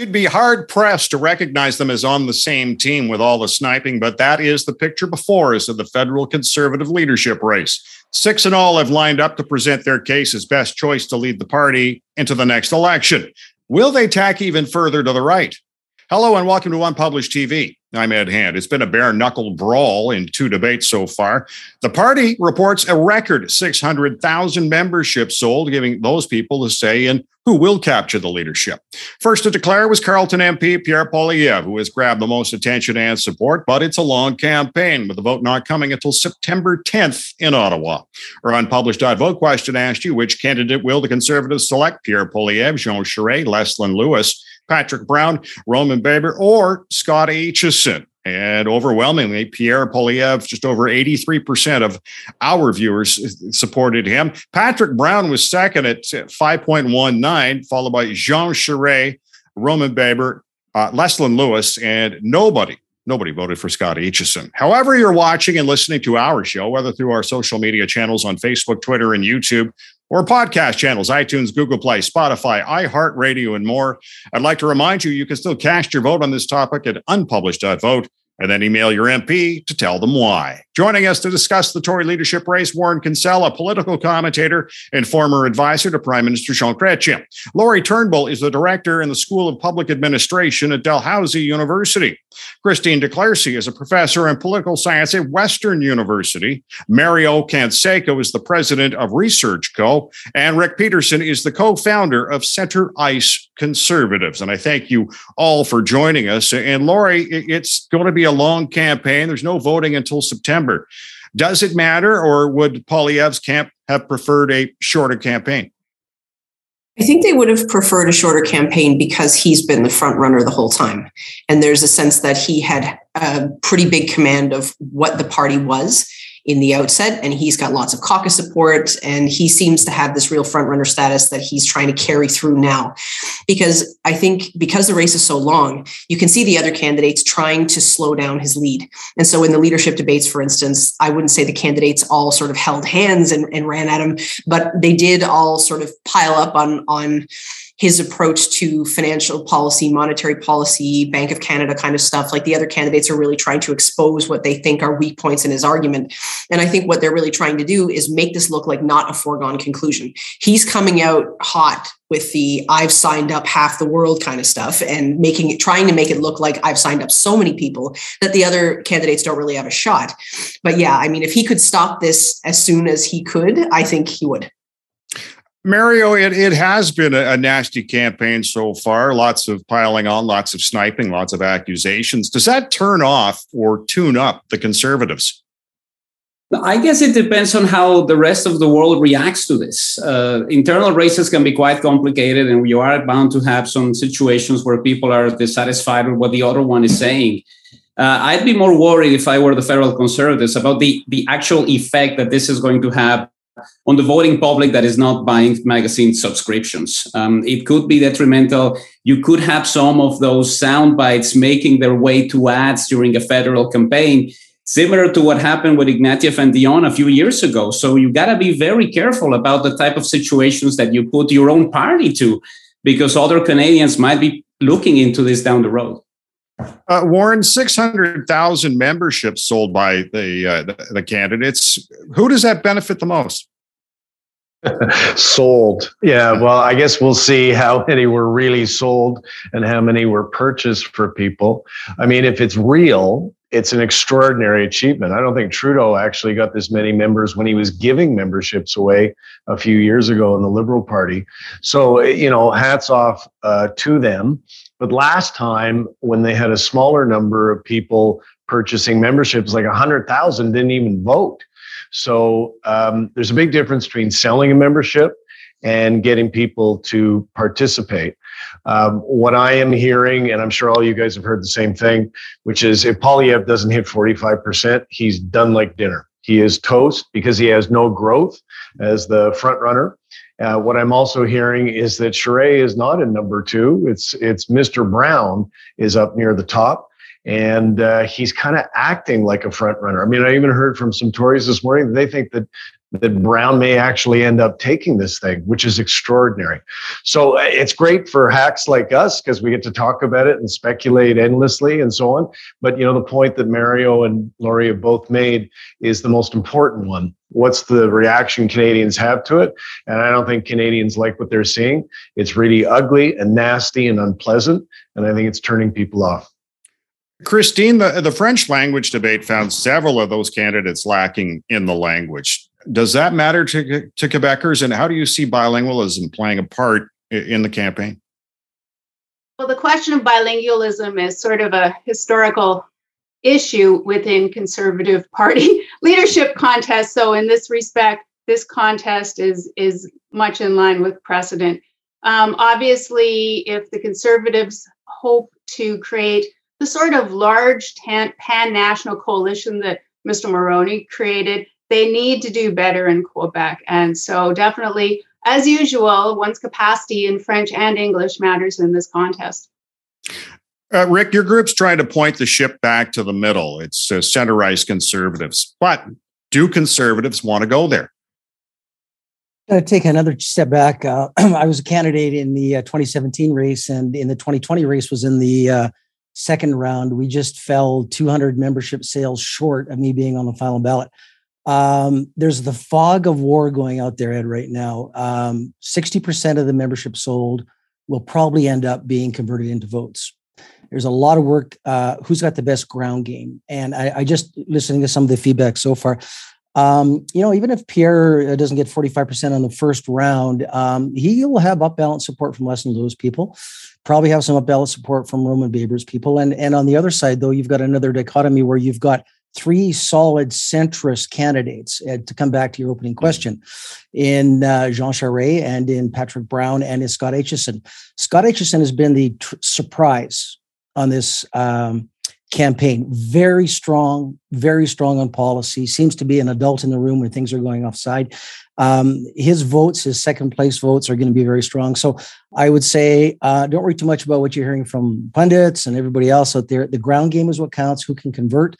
You'd be hard pressed to recognize them as on the same team with all the sniping, but that is the picture before us of the federal conservative leadership race. Six and all have lined up to present their case as best choice to lead the party into the next election. Will they tack even further to the right? Hello and welcome to Unpublished TV. I'm Ed Hand. It's been a bare knuckle brawl in two debates so far. The party reports a record 600,000 memberships sold, giving those people a say in who will capture the leadership. First to declare was Carleton MP Pierre Poilievre, who has grabbed the most attention and support, but it's a long campaign with the vote not coming until September 10th in Ottawa. Our unpublished vote question asked you which candidate will the Conservatives select Pierre Poilievre, Jean Charest, Leslyn Lewis, Patrick Brown, Roman Baber, or Scott Aitchison. And overwhelmingly, Pierre Poilievre, just over 83% of our viewers supported him. Patrick Brown was second at 5.19, followed by Jean Charest, Roman Baber, uh, Leslyn Lewis, and nobody, nobody voted for Scott Aitchison. However, you're watching and listening to our show, whether through our social media channels on Facebook, Twitter, and YouTube, or podcast channels, iTunes, Google Play, Spotify, iHeartRadio, and more. I'd like to remind you, you can still cast your vote on this topic at unpublished.vote and then email your MP to tell them why. Joining us to discuss the Tory leadership race, Warren Kinsella, political commentator and former advisor to Prime Minister Jean Chrétien. Lori Turnbull is the director in the School of Public Administration at Dalhousie University. Christine de Clercy is a professor in political science at Western University. Mario Canseco is the president of Research Co. And Rick Peterson is the co-founder of Center Ice Conservatives. And I thank you all for joining us. And Lori, it's going to be a long campaign. There's no voting until September. Does it matter, or would Poilievre's camp have preferred a shorter campaign? I think they would have preferred a shorter campaign because he's been the front runner the whole time. And there's a sense that he had a pretty big command of what the party was in the outset and he's got lots of caucus support and he seems to have this real front runner status that he's trying to carry through now. Because i think because the race is so long you can see the other candidates trying to slow down his lead. And so in the leadership debates for instance i wouldn't say the candidates all sort of held hands and, and ran at him but they did all sort of pile up on on his approach to financial policy, monetary policy, Bank of Canada kind of stuff. Like the other candidates are really trying to expose what they think are weak points in his argument. And I think what they're really trying to do is make this look like not a foregone conclusion. He's coming out hot with the I've signed up half the world kind of stuff and making it trying to make it look like I've signed up so many people that the other candidates don't really have a shot. But yeah, I mean, if he could stop this as soon as he could, I think he would. Mario, it, it has been a, a, nasty campaign so far. Lots of piling on, lots of sniping, lots of accusations. Does that turn off or tune up the conservatives? I guess it depends on how the rest of the world reacts to this. Uh, internal races can be quite complicated, and you are bound to have some situations where people are dissatisfied with what the other one is saying. Uh, I'd be more worried if I were the federal conservatives about the, the actual effect that this is going to have on the voting public that is not buying magazine subscriptions. Um, it could be detrimental. You could have some of those sound bites making their way to ads during a federal campaign, similar to what happened with Ignatieff and Dion a few years ago. So you got to be very careful about the type of situations that you put your own party to, because other Canadians might be looking into this down the road. Uh, Warren, six hundred thousand memberships sold by the, uh, the, the candidates. Who does that benefit the most? sold. Yeah, well, I guess we'll see how many were really sold and how many were purchased for people. I mean, if it's real, it's an extraordinary achievement. I don't think Trudeau actually got this many members when he was giving memberships away a few years ago in the Liberal Party. So, you know, hats off uh, to them. But last time, when they had a smaller number of people purchasing memberships, like 100,000 didn't even vote. So um, there's a big difference between selling a membership and getting people to participate. Um, what I am hearing, and I'm sure all you guys have heard the same thing, which is if Poilievre doesn't hit 45%, he's done like dinner. He is toast because he has no growth as the front runner. Uh, what I'm also hearing is that Charest is not in number two. It's it's Mr. Brown is up near the top and uh, he's kind of acting like a front runner. I mean, I even heard from some Tories this morning they think that that Brown may actually end up taking this thing, which is extraordinary. So uh, it's great for hacks like us because we get to talk about it and speculate endlessly and so on. But you know, the point that Mario and Lori have both made is the most important one. What's the reaction Canadians have to it? And I don't think Canadians like what they're seeing. It's really ugly and nasty and unpleasant. And I think it's turning people off. Christine, the, the French language debate found several of those candidates lacking in the language. Does that matter to, to Quebecers? And how do you see bilingualism playing a part in the campaign? Well, the question of bilingualism is sort of a historical issue within Conservative Party leadership contests. So, in this respect, this contest is is much in line with precedent. Um, obviously, if the Conservatives hope to create the sort of large pan national coalition that Mr. Mulroney created, they need to do better in Quebec. And so, definitely, as usual, one's capacity in French and English matters in this contest. Uh, Rick, your group's trying to point the ship back to the middle. It's uh, center right conservatives. But do conservatives want to go there? going to take another step back. Uh, I was a candidate in the uh, 2017 race, and in the 2020 race was in the uh, second round. We just fell 200 membership sales short of me being on the final ballot. Um, there's the fog of war going out there, Ed, right now. Um, 60% of the membership sold will probably end up being converted into votes. There's a lot of work. Uh, who's got the best ground game? And I, I just listening to some of the feedback so far. Um, you know, even if Pierre uh, doesn't get 45% on the first round, um, he will have up balance support from Leslyn Lewis people, probably have some up balance support from Roman Baber's people. And, and on the other side, though, you've got another dichotomy where you've got three solid centrist candidates uh, to come back to your opening question in uh, Jean Charest and in Patrick Brown and in Scott Aitchison. Scott Aitchison has been the tr- surprise on this um, campaign. Very strong, very strong on policy. Seems to be an adult in the room when things are going offside. Um, his votes, his second place votes, are going to be very strong. So I would say, uh, don't worry too much about what you're hearing from pundits and everybody else out there. The ground game is what counts. Who can convert?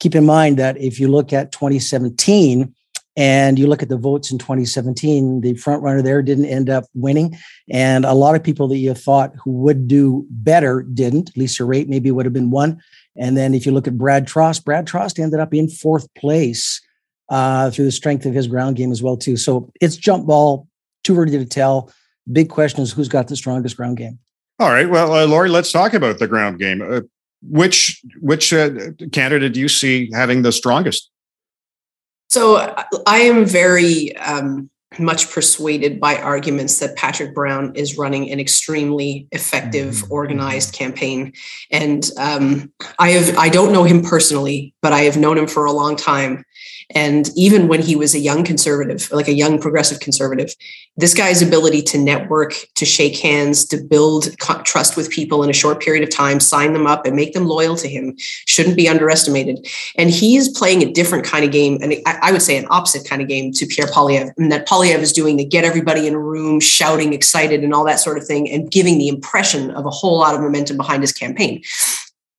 Keep in mind that if you look at 2017 and you look at the votes in 2017, the front runner there didn't end up winning. And a lot of people that you thought who would do better didn't. Lisa Raitt maybe would have been one. And then if you look at Brad Trost, Brad Trost ended up in fourth place uh, through the strength of his ground game as well too. So it's jump ball, too early to tell. Big question is who's got the strongest ground game. All right. Well, uh, Lori, let's talk about the ground game. Uh, which which uh, candidate do you see having the strongest? So I am very um, much persuaded by arguments that Patrick Brown is running an extremely effective, mm-hmm. organized campaign. And um, I have I don't know him personally, but I have known him for a long time. And even when he was a young conservative, like a young progressive conservative, this guy's ability to network, to shake hands, to build trust with people in a short period of time, sign them up and make them loyal to him shouldn't be underestimated. And he's playing a different kind of game. And I would say an opposite kind of game to Pierre Poilievre, and that Poilievre is doing to get everybody in a room shouting, excited, and all that sort of thing, and giving the impression of a whole lot of momentum behind his campaign.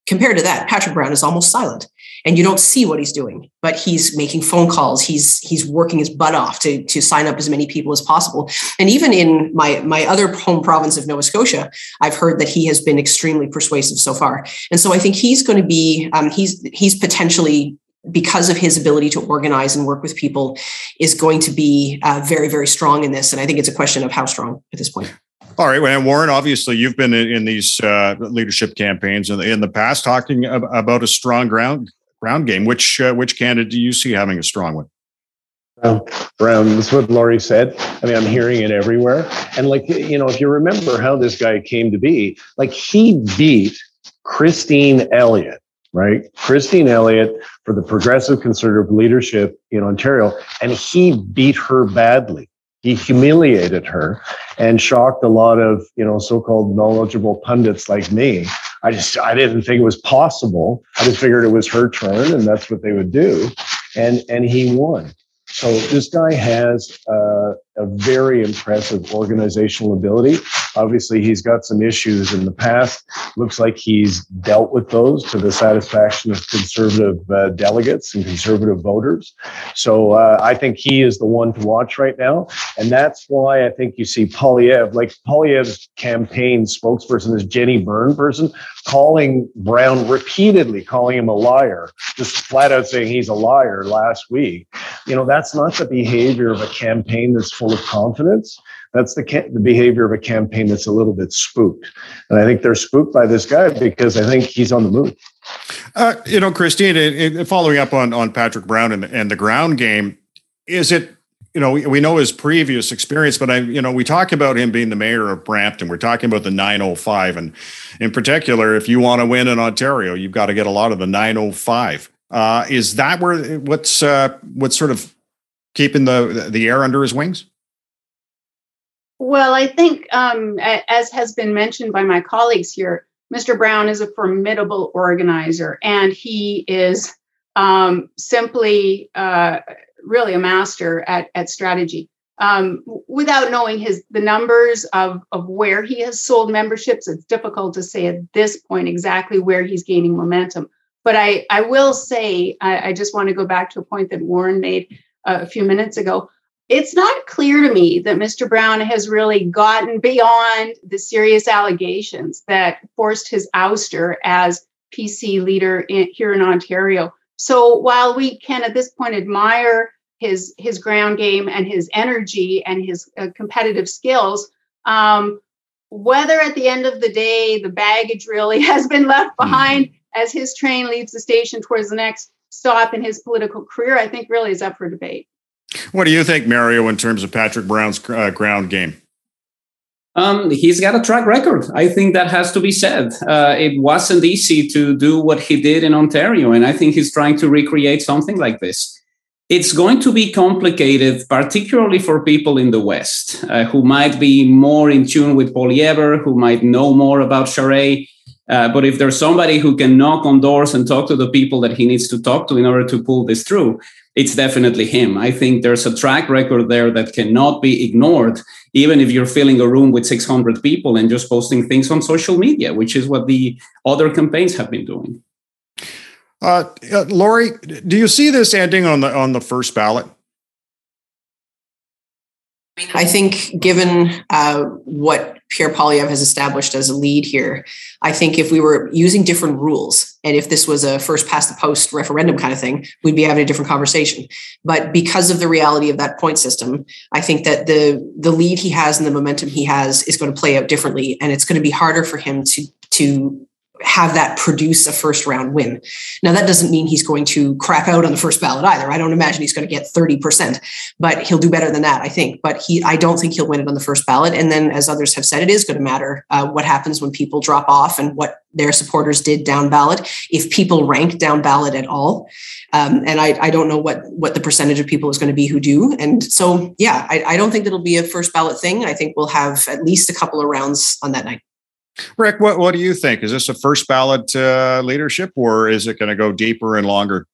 Compared to that, Patrick Brown is almost silent and you don't see what he's doing but he's making phone calls. He's he's working his butt off to to sign up as many people as possible. And even in my my other home province of nova scotia i've heard that he has been extremely persuasive so far. And so i think he's going to be um, he's he's potentially because of his ability to organize and work with people is going to be uh, very very strong in this. And i think it's a question of how strong at this point. All right, and Warren, obviously you've been in, in these uh, leadership campaigns in the, in the past, talking about a strong ground ground game. Which uh, which candidate do you see having a strong one? Um, Brown, that's what Lori said. I mean, I'm hearing it everywhere. And like, you know, if you remember how this guy came to be, like he beat Christine Elliott, right? Christine Elliott for the progressive conservative leadership in Ontario, and he beat her badly. He humiliated her and shocked a lot of, you know, so-called knowledgeable pundits like me I just I didn't think it was possible. I just figured it was her turn, and that's what they would do, and and he won. So this guy has uh, a very impressive organizational ability. Obviously, he's got some issues in the past. Looks like he's dealt with those to the satisfaction of conservative uh, delegates and conservative voters. So uh, I think he is the one to watch right now. And that's why I think you see Poilievre, like Poilievre's campaign spokesperson, is Jenni Byrne person, calling Brown repeatedly, calling him a liar, just flat out saying he's a liar last week. You know, that's not the behavior of a campaign that's full of confidence. That's the, ca- the behavior of a campaign that's a little bit spooked. And I think they're spooked by this guy because I think he's on the move. Uh, you know, Christine, it, it, following up on, on Patrick Brown and, and the ground game, is it you know, we, we know his previous experience, but I, you know, we talk about him being the mayor of Brampton. We're talking about the 905. And in particular, if you want to win in Ontario, you've got to get a lot of the 905. Uh, is that where what's uh, what's sort of keeping the the air under his wings? Well, I think, um, as has been mentioned by my colleagues here, Mr. Brown is a formidable organizer, and he is um, simply uh, really a master at, at strategy. Um, without knowing his the numbers of, of where he has sold memberships, it's difficult to say at this point exactly where he's gaining momentum. But I, I will say, I, I just want to go back to a point that Warren made a few minutes ago. It's not clear to me that Mr. Brown has really gotten beyond the serious allegations that forced his ouster as PC leader in, here in Ontario. So while we can at this point admire his his ground game and his energy and his uh, competitive skills, um, whether at the end of the day the baggage really has been left mm-hmm. behind mm-hmm. as his train leaves the station towards the next stop in his political career, I think really is up for debate. What do you think, Mario, in terms of Patrick Brown's uh, ground game? Um, he's got a track record. I think that has to be said. Uh, it wasn't easy to do what he did in Ontario, and I think he's trying to recreate something like this. It's going to be complicated, particularly for people in the West uh, who might be more in tune with Poilievre, who might know more about Charest. Uh, but if there's somebody who can knock on doors and talk to the people that he needs to talk to in order to pull this through, it's definitely him. I think there's a track record there that cannot be ignored, even if you're filling a room with 600 people and just posting things on social media, which is what the other campaigns have been doing. Uh, uh, Lori, do you see this ending on the on the first ballot? I think, given uh, what Pierre Poilievre has established as a lead here, I think if we were using different rules and if this was a first past the post referendum kind of thing, we'd be having a different conversation. But because of the reality of that point system, I think that the the lead he has and the momentum he has is going to play out differently, and it's going to be harder for him to to have that produce a first round win. Now, that doesn't mean he's going to crap out on the first ballot either. I don't imagine he's going to get 30%, but he'll do better than that, I think. But he, I don't think he'll win it on the first ballot. And then, as others have said, it is going to matter uh, what happens when people drop off and what their supporters did down ballot. If people rank down ballot at all, um, and I, I, don't know what what the percentage of people is going to be who do. And so, yeah, I, I don't think it'll be a first ballot thing. I think we'll have at least a couple of rounds on that night. Rick, what, what do you think? Is this a first ballot uh, leadership or is it going to go deeper and longer?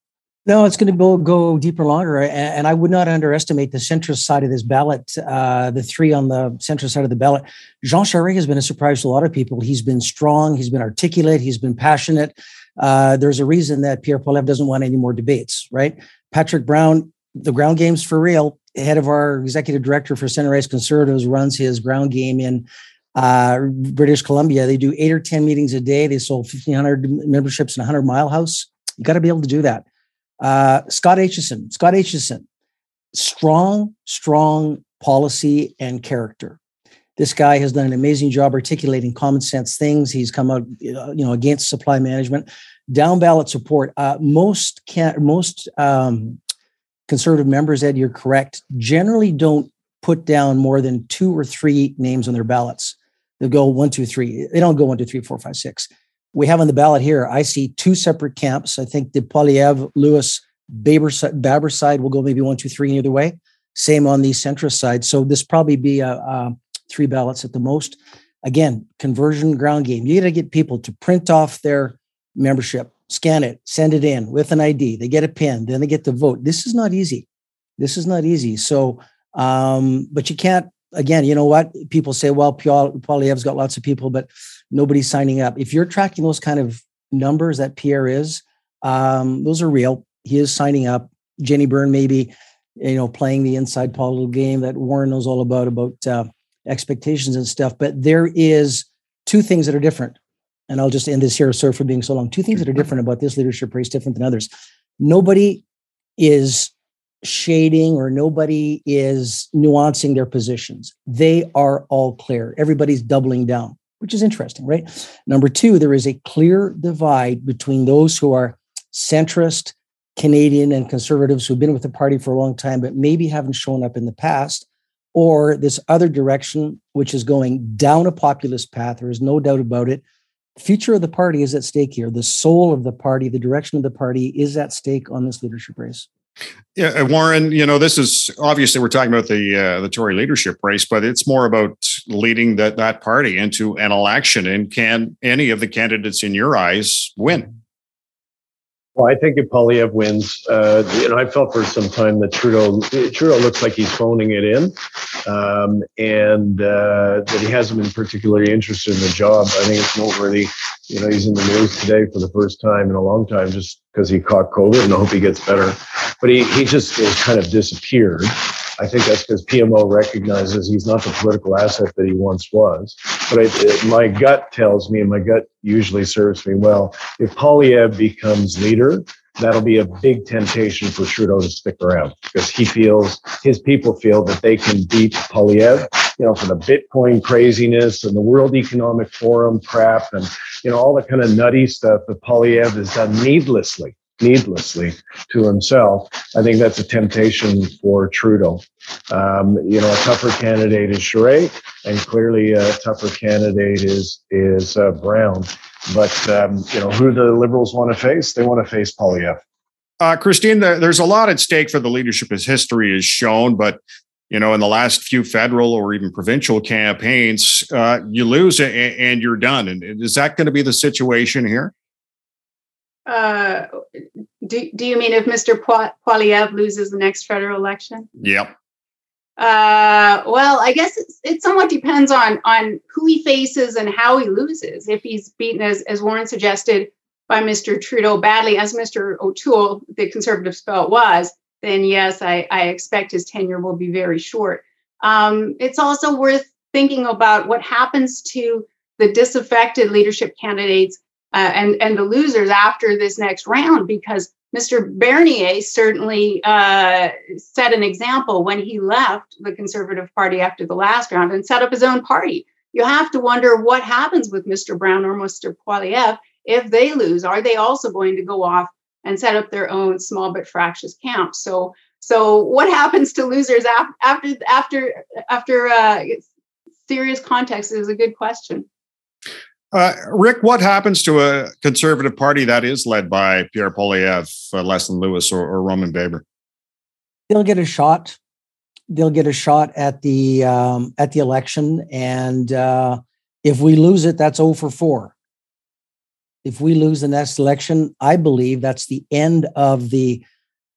No, it's going to go, go deeper, longer, and I would not underestimate the centrist side of this ballot. Uh, the three on the centrist side of the ballot. Jean Charest has been a surprise to a lot of people. He's been strong, he's been articulate, he's been passionate. Uh, there's a reason that Pierre Poilievre doesn't want any more debates, right? Patrick Brown, the ground game's for real. Head of our executive director for Center Ice Conservatives runs his ground game in uh, British Columbia, they do eight or 10 meetings a day. They sold 1,500 memberships in a 100 mile house. You got to be able to do that. Uh, Scott Aitchison, Scott Aitchison, strong, strong policy and character. This guy has done an amazing job articulating common sense things. He's come out, you know, against supply management, down ballot support. Uh, most can most um, conservative members, Ed, you're correct, generally don't put down more than two or three names on their ballots. They'll go one, two, three. They don't go one, two, three, four, five, six. We have on the ballot here, I see two separate camps. I think the Poilievre, Lewis, Baber, side will go maybe one, two, three either way. Same on the centrist side. So this probably be a, a three ballots at the most. Again, conversion ground game. You got to get people to print off their membership, scan it, send it in with an ID. They get a pin, then they get to vote. This is not easy. This is not easy. So Um, but you can't, again, you know what? People say, well, Poilievre's got lots of people, but nobody's signing up. If you're tracking those kind of numbers that Pierre is, um, those are real. He is signing up. Jenni Byrne maybe, you know, playing the inside political game that Warren knows all about, about uh, expectations and stuff. But there is two things that are different. And I'll just end this here. sir, for being so long. Two things that are different about this leadership race, different than others. Nobody is shading or nobody is nuancing their positions. They are all clear. Everybody's doubling down, which is interesting, right? Number two, there is a clear divide between those who are centrist, Canadian, and conservatives who've been with the party for a long time, but maybe haven't shown up in the past, or this other direction, which is going down a populist path. There is no doubt about it. future of the party is at stake here. The soul of the party, the direction of the party is at stake on this leadership race. Yeah, uh, Warren. You know, this is obviously we're talking about the uh, the Tory leadership race, but it's more about leading that that party into an election. And can any of the candidates, in your eyes, win? Well, I think if Poilievre wins, uh, you know, I felt for some time that Trudeau Trudeau looks like he's phoning it in, um, and uh, that he hasn't been particularly interested in the job. I think it's noteworthy. You know, he's in the news today for the first time in a long time, just because he caught COVID, and I hope he gets better. But he he just has kind of disappeared. I think that's because PMO recognizes he's not the political asset that he once was. But I, uh, my gut tells me, and my gut usually serves me well, if Poilievre becomes leader, that'll be a big temptation for Trudeau to stick around because he feels, his people feel that they can beat Poilievre, you know, for the Bitcoin craziness and the World Economic Forum crap and, you know, all the kind of nutty stuff that Poilievre has done needlessly needlessly to himself. I think that's a temptation for Trudeau. Um, you know, a tougher candidate is Charest, and clearly a tougher candidate is is uh, Brown. But um, you know, who the Liberals want to face? They want to face Poilievre. Uh, Christine, there's a lot at stake for the leadership as history has shown, but you know, in the last few federal or even provincial campaigns, uh, you lose and you're done. And is that going to be the situation here? Uh, do, do you mean if Mr. Poilievre loses the next federal election? Yep. Uh, well, I guess it somewhat depends on on who he faces and how he loses. If he's beaten, as, as Warren suggested, by Mr. Trudeau badly, as Mr. O'Toole, the conservative spell was, then yes, I, I expect his tenure will be very short. Um, it's also worth thinking about what happens to the disaffected leadership candidates uh, and and the losers after this next round because Mr. Bernier certainly uh, set an example when he left the Conservative Party after the last round and set up his own party. You have to wonder what happens with Mr. Brown or Mr. Poilievre if they lose. Are they also going to go off and set up their own small but fractious camp? So, so what happens to losers after after after uh, serious context is a good question. Uh, Rick, what happens to a conservative party that is led by Pierre Poilievre, uh, Leslyn Lewis, or, or, Roman Baber? They'll get a shot. They'll get a shot at the um, at the election, and uh, if we lose it, that's 0 for 4. If we lose the next election, I believe that's the end of the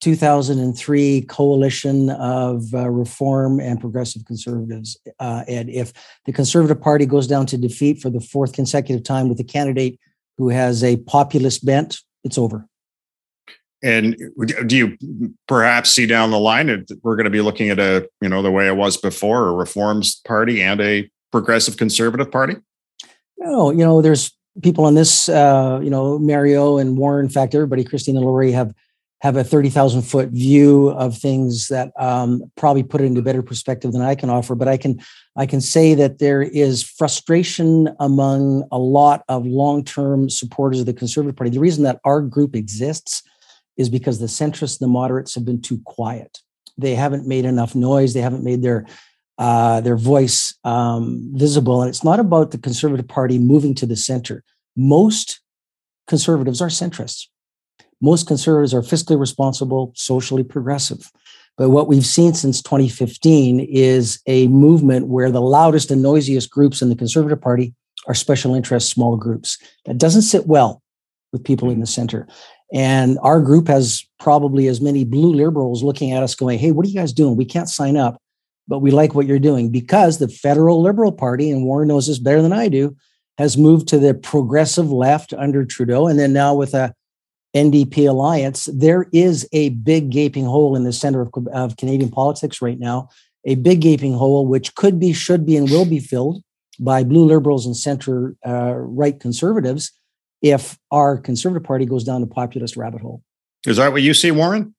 2003 coalition of uh, reform and progressive conservatives. Uh, and if the Conservative Party goes down to defeat for the fourth consecutive time with a candidate who has a populist bent, it's over. And do you perhaps see down the line that we're going to be looking at a, you know, the way it was before, a reforms party and a progressive conservative party? No, you know, there's people on this, uh, you know, Mario and Warren, in fact, everybody, Christine and Lori have have a 30,000 foot view of things that um, probably put it into better perspective than I can offer. But I can I can say that there is frustration among a lot of long term supporters of the Conservative Party. The reason that our group exists is because the centrists, and the moderates, have been too quiet. They haven't made enough noise. They haven't made their uh, their voice um, visible. And it's not about the Conservative Party moving to the center. Most conservatives are centrists most conservatives are fiscally responsible, socially progressive. But what we've seen since 2015 is a movement where the loudest and noisiest groups in the Conservative Party are special interest small groups. That doesn't sit well with people in the center. And our group has probably as many blue liberals looking at us going, hey, what are you guys doing? We can't sign up but we like what you're doing because the federal Liberal Party, and Warren knows this better than I do, has moved to the progressive left under Trudeau. And then now with a NDP alliance, there is a big gaping hole in the center of, of Canadian politics right now, a big gaping hole which could be, should be, and will be filled by blue liberals and center uh, right conservatives if our conservative party goes down the populist rabbit hole. Is that what you see, Warren?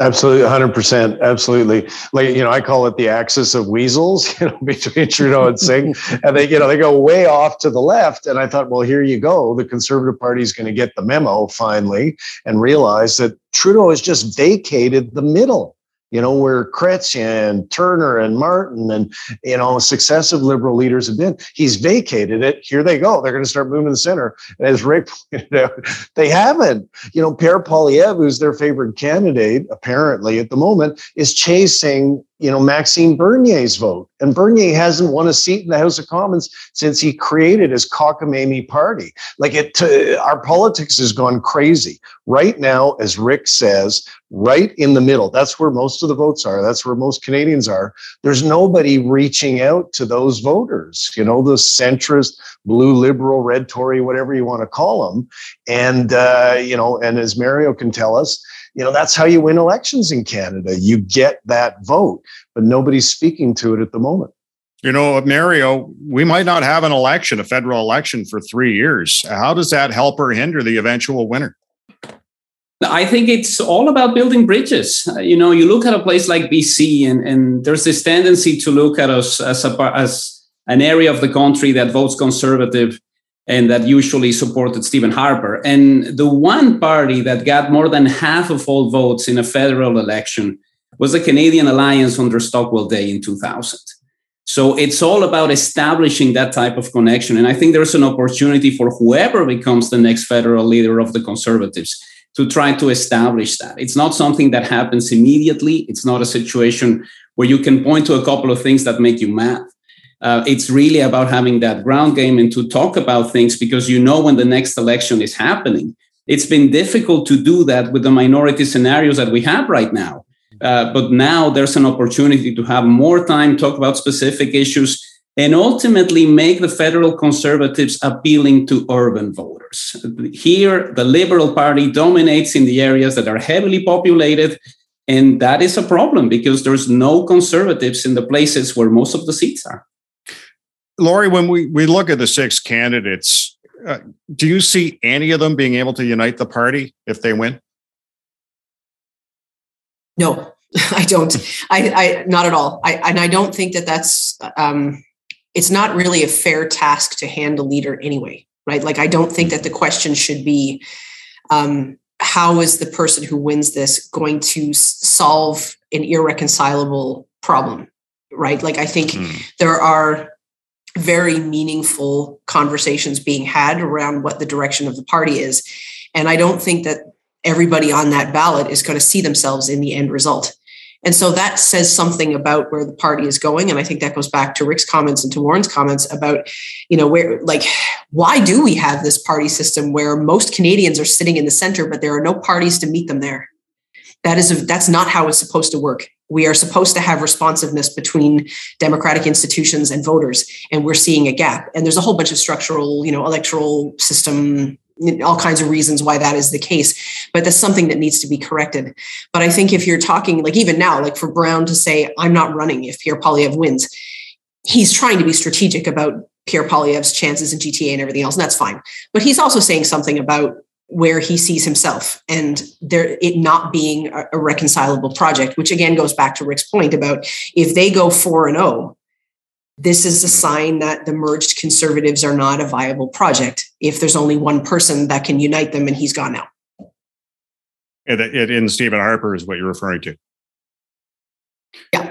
Absolutely, 100%. Absolutely. Like, you know, I call it the axis of weasels, you know, between Trudeau and Singh. and they, you know, they go way off to the left. And I thought, well, here you go. The Conservative Party is going to get the memo finally and realize that Trudeau has just vacated the middle you know, where Chrétien and Turner and Martin and, you know, successive liberal leaders have been. He's vacated it. Here they go. They're going to start moving the center. And as Rick pointed out, they haven't. You know, Pierre Poilievre, who's their favorite candidate, apparently at the moment, is chasing you know, Maxime Bernier's vote. And Bernier hasn't won a seat in the House of Commons since he created his cockamamie party. Like it, uh, our politics has gone crazy. Right now, as Rick says, right in the middle, that's where most of the votes are. That's where most Canadians are. There's nobody reaching out to those voters, you know, the centrist, blue liberal, red Tory, whatever you want to call them. And, uh, you know, and as Mario can tell us, you know that's how you win elections in canada. You get that vote but nobody's speaking to it at the moment. You know mario we might not have an election a federal election for three years. How does that help or hinder the eventual winner? I think it's all about building bridges. You know, you look at a place like BC, and, and there's this tendency to look at us as, a, as an area of the country that votes conservative and that usually supported Stephen Harper. And the one party that got more than half of all votes in a federal election was the Canadian Alliance under Stockwell Day in 2000. So it's all about establishing that type of connection. And I think there's an opportunity for whoever becomes the next federal leader of the Conservatives to try to establish that. It's not something that happens immediately. It's not a situation where you can point to a couple of things that make you mad uh, it's really about having that ground game and to talk about things because you know when the next election is happening. It's been difficult to do that with the minority scenarios that we have right now. Uh, but now there's an opportunity to have more time, talk about specific issues, and ultimately make the federal conservatives appealing to urban voters. Here, the Liberal Party dominates in the areas that are heavily populated. And that is a problem because there's no conservatives in the places where most of the seats are. Lori, when we, we look at the six candidates, uh, do you see any of them being able to unite the party if they win? No, I don't. I, I not at all. I and I don't think that that's. Um, it's not really a fair task to hand a leader anyway, right? Like I don't think that the question should be, um, how is the person who wins this going to solve an irreconcilable problem, right? Like I think mm. there are very meaningful conversations being had around what the direction of the party is. And I don't think that everybody on that ballot is going to see themselves in the end result. And so that says something about where the party is going. And I think that goes back to Rick's comments and to Warren's comments about, you know, where, like, why do we have this party system where most Canadians are sitting in the center, but there are no parties to meet them there? That is, a, that's not how it's supposed to work. We are supposed to have responsiveness between democratic institutions and voters, and we're seeing a gap. And there's a whole bunch of structural, you know, electoral system, all kinds of reasons why that is the case. But that's something that needs to be corrected. But I think if you're talking, like even now, like for Brown to say, I'm not running if Pierre Poilievre wins, he's trying to be strategic about Pierre Poilievre's chances in GTA and everything else, and that's fine. But he's also saying something about where he sees himself and there it not being a, a, reconcilable project which again goes back to rick's point about if they go 4 and 0 this is a sign that the merged conservatives are not a viable project if there's only one person that can unite them and he's gone now and in stephen harper is what you're referring to. Yeah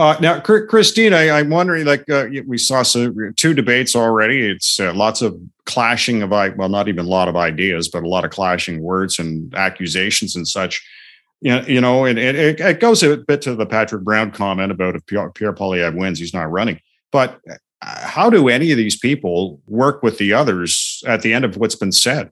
uh, now, Christine, I, am wondering, like uh, we saw some, two debates already. It's uh, lots of clashing of, well, not even a lot of ideas, but a lot of clashing words and accusations and such. You know, you know and, and it, it, goes a bit to the Patrick Brown comment about if Pierre, Pierre Poilievre wins, he's not running. But uh, how do any of these people work with the others at the end of what's been said?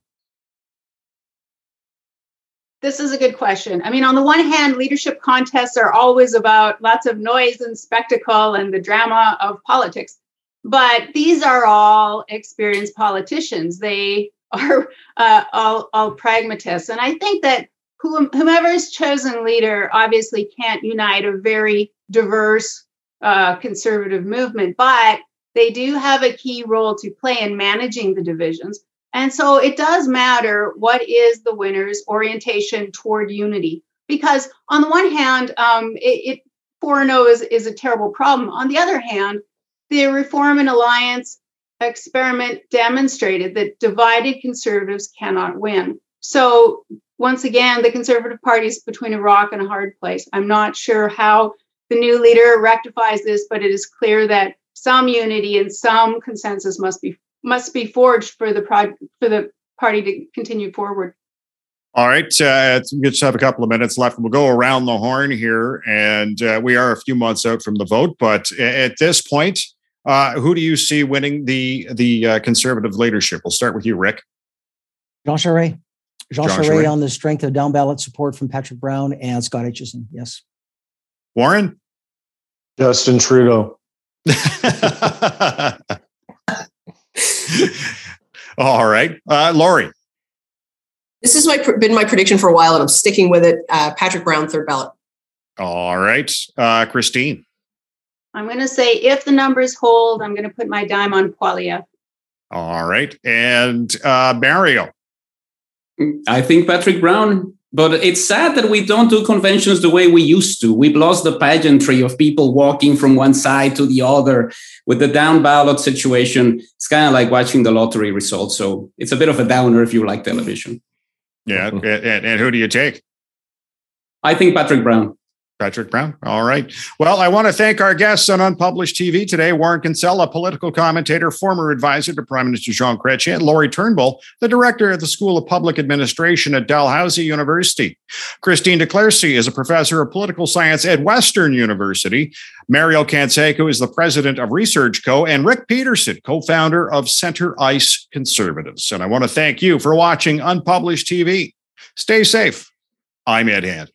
This is a good question. I mean, on the one hand, leadership contests are always about lots of noise and spectacle and the drama of politics. But these are all experienced politicians. They are uh, all, all pragmatists. And I think that whomever is chosen leader obviously can't unite a very diverse uh, conservative movement, but they do have a key role to play in managing the divisions. And so it does matter what is the winner's orientation toward unity. Because on the one hand, um, it, it 4 0 is, is a terrible problem. On the other hand, the Reform and Alliance experiment demonstrated that divided conservatives cannot win. So, once again, the Conservative Party is between a rock and a hard place. I'm not sure how the new leader rectifies this, but it is clear that some unity and some consensus must be must be forged for the pro- for the party to continue forward. All right, uh, we just have a couple of minutes left. We'll go around the horn here, and uh, we are a few months out from the vote. But at this point, uh, who do you see winning the the uh, conservative leadership? We'll start with you, Rick. Jean Charest. Jean, Jean Charest, Charest on the strength of down ballot support from Patrick Brown and Scott Aitchison. Yes. Warren. Justin Trudeau. All right, uh, Lori. This has my, been my prediction for a while, and I'm sticking with it. Uh, Patrick Brown, third ballot. All right, uh, Christine. I'm going to say if the numbers hold, I'm going to put my dime on Poilievre. All right, and uh, Mario. I think Patrick Brown but it's sad that we don't do conventions the way we used to. We've lost the pageantry of people walking from one side to the other with the down ballot situation. It's kind of like watching the lottery results. So it's a bit of a downer if you like television. Yeah. Mm-hmm. and, and who do you take? I think Patrick Brown. Patrick Brown. All right. Well, I want to thank our guests on Unpublished TV today Warren Kinsella, political commentator, former advisor to Prime Minister Jean Chrétien, and Lori Turnbull, the director of the School of Public Administration at Dalhousie University. Christine de Clercy is a professor of political science at Western University. Mario Canseco is the president of Research Co. and Rick Peterson, co founder of Center Ice Conservatives. And I want to thank you for watching Unpublished TV. Stay safe. I'm Ed Hand.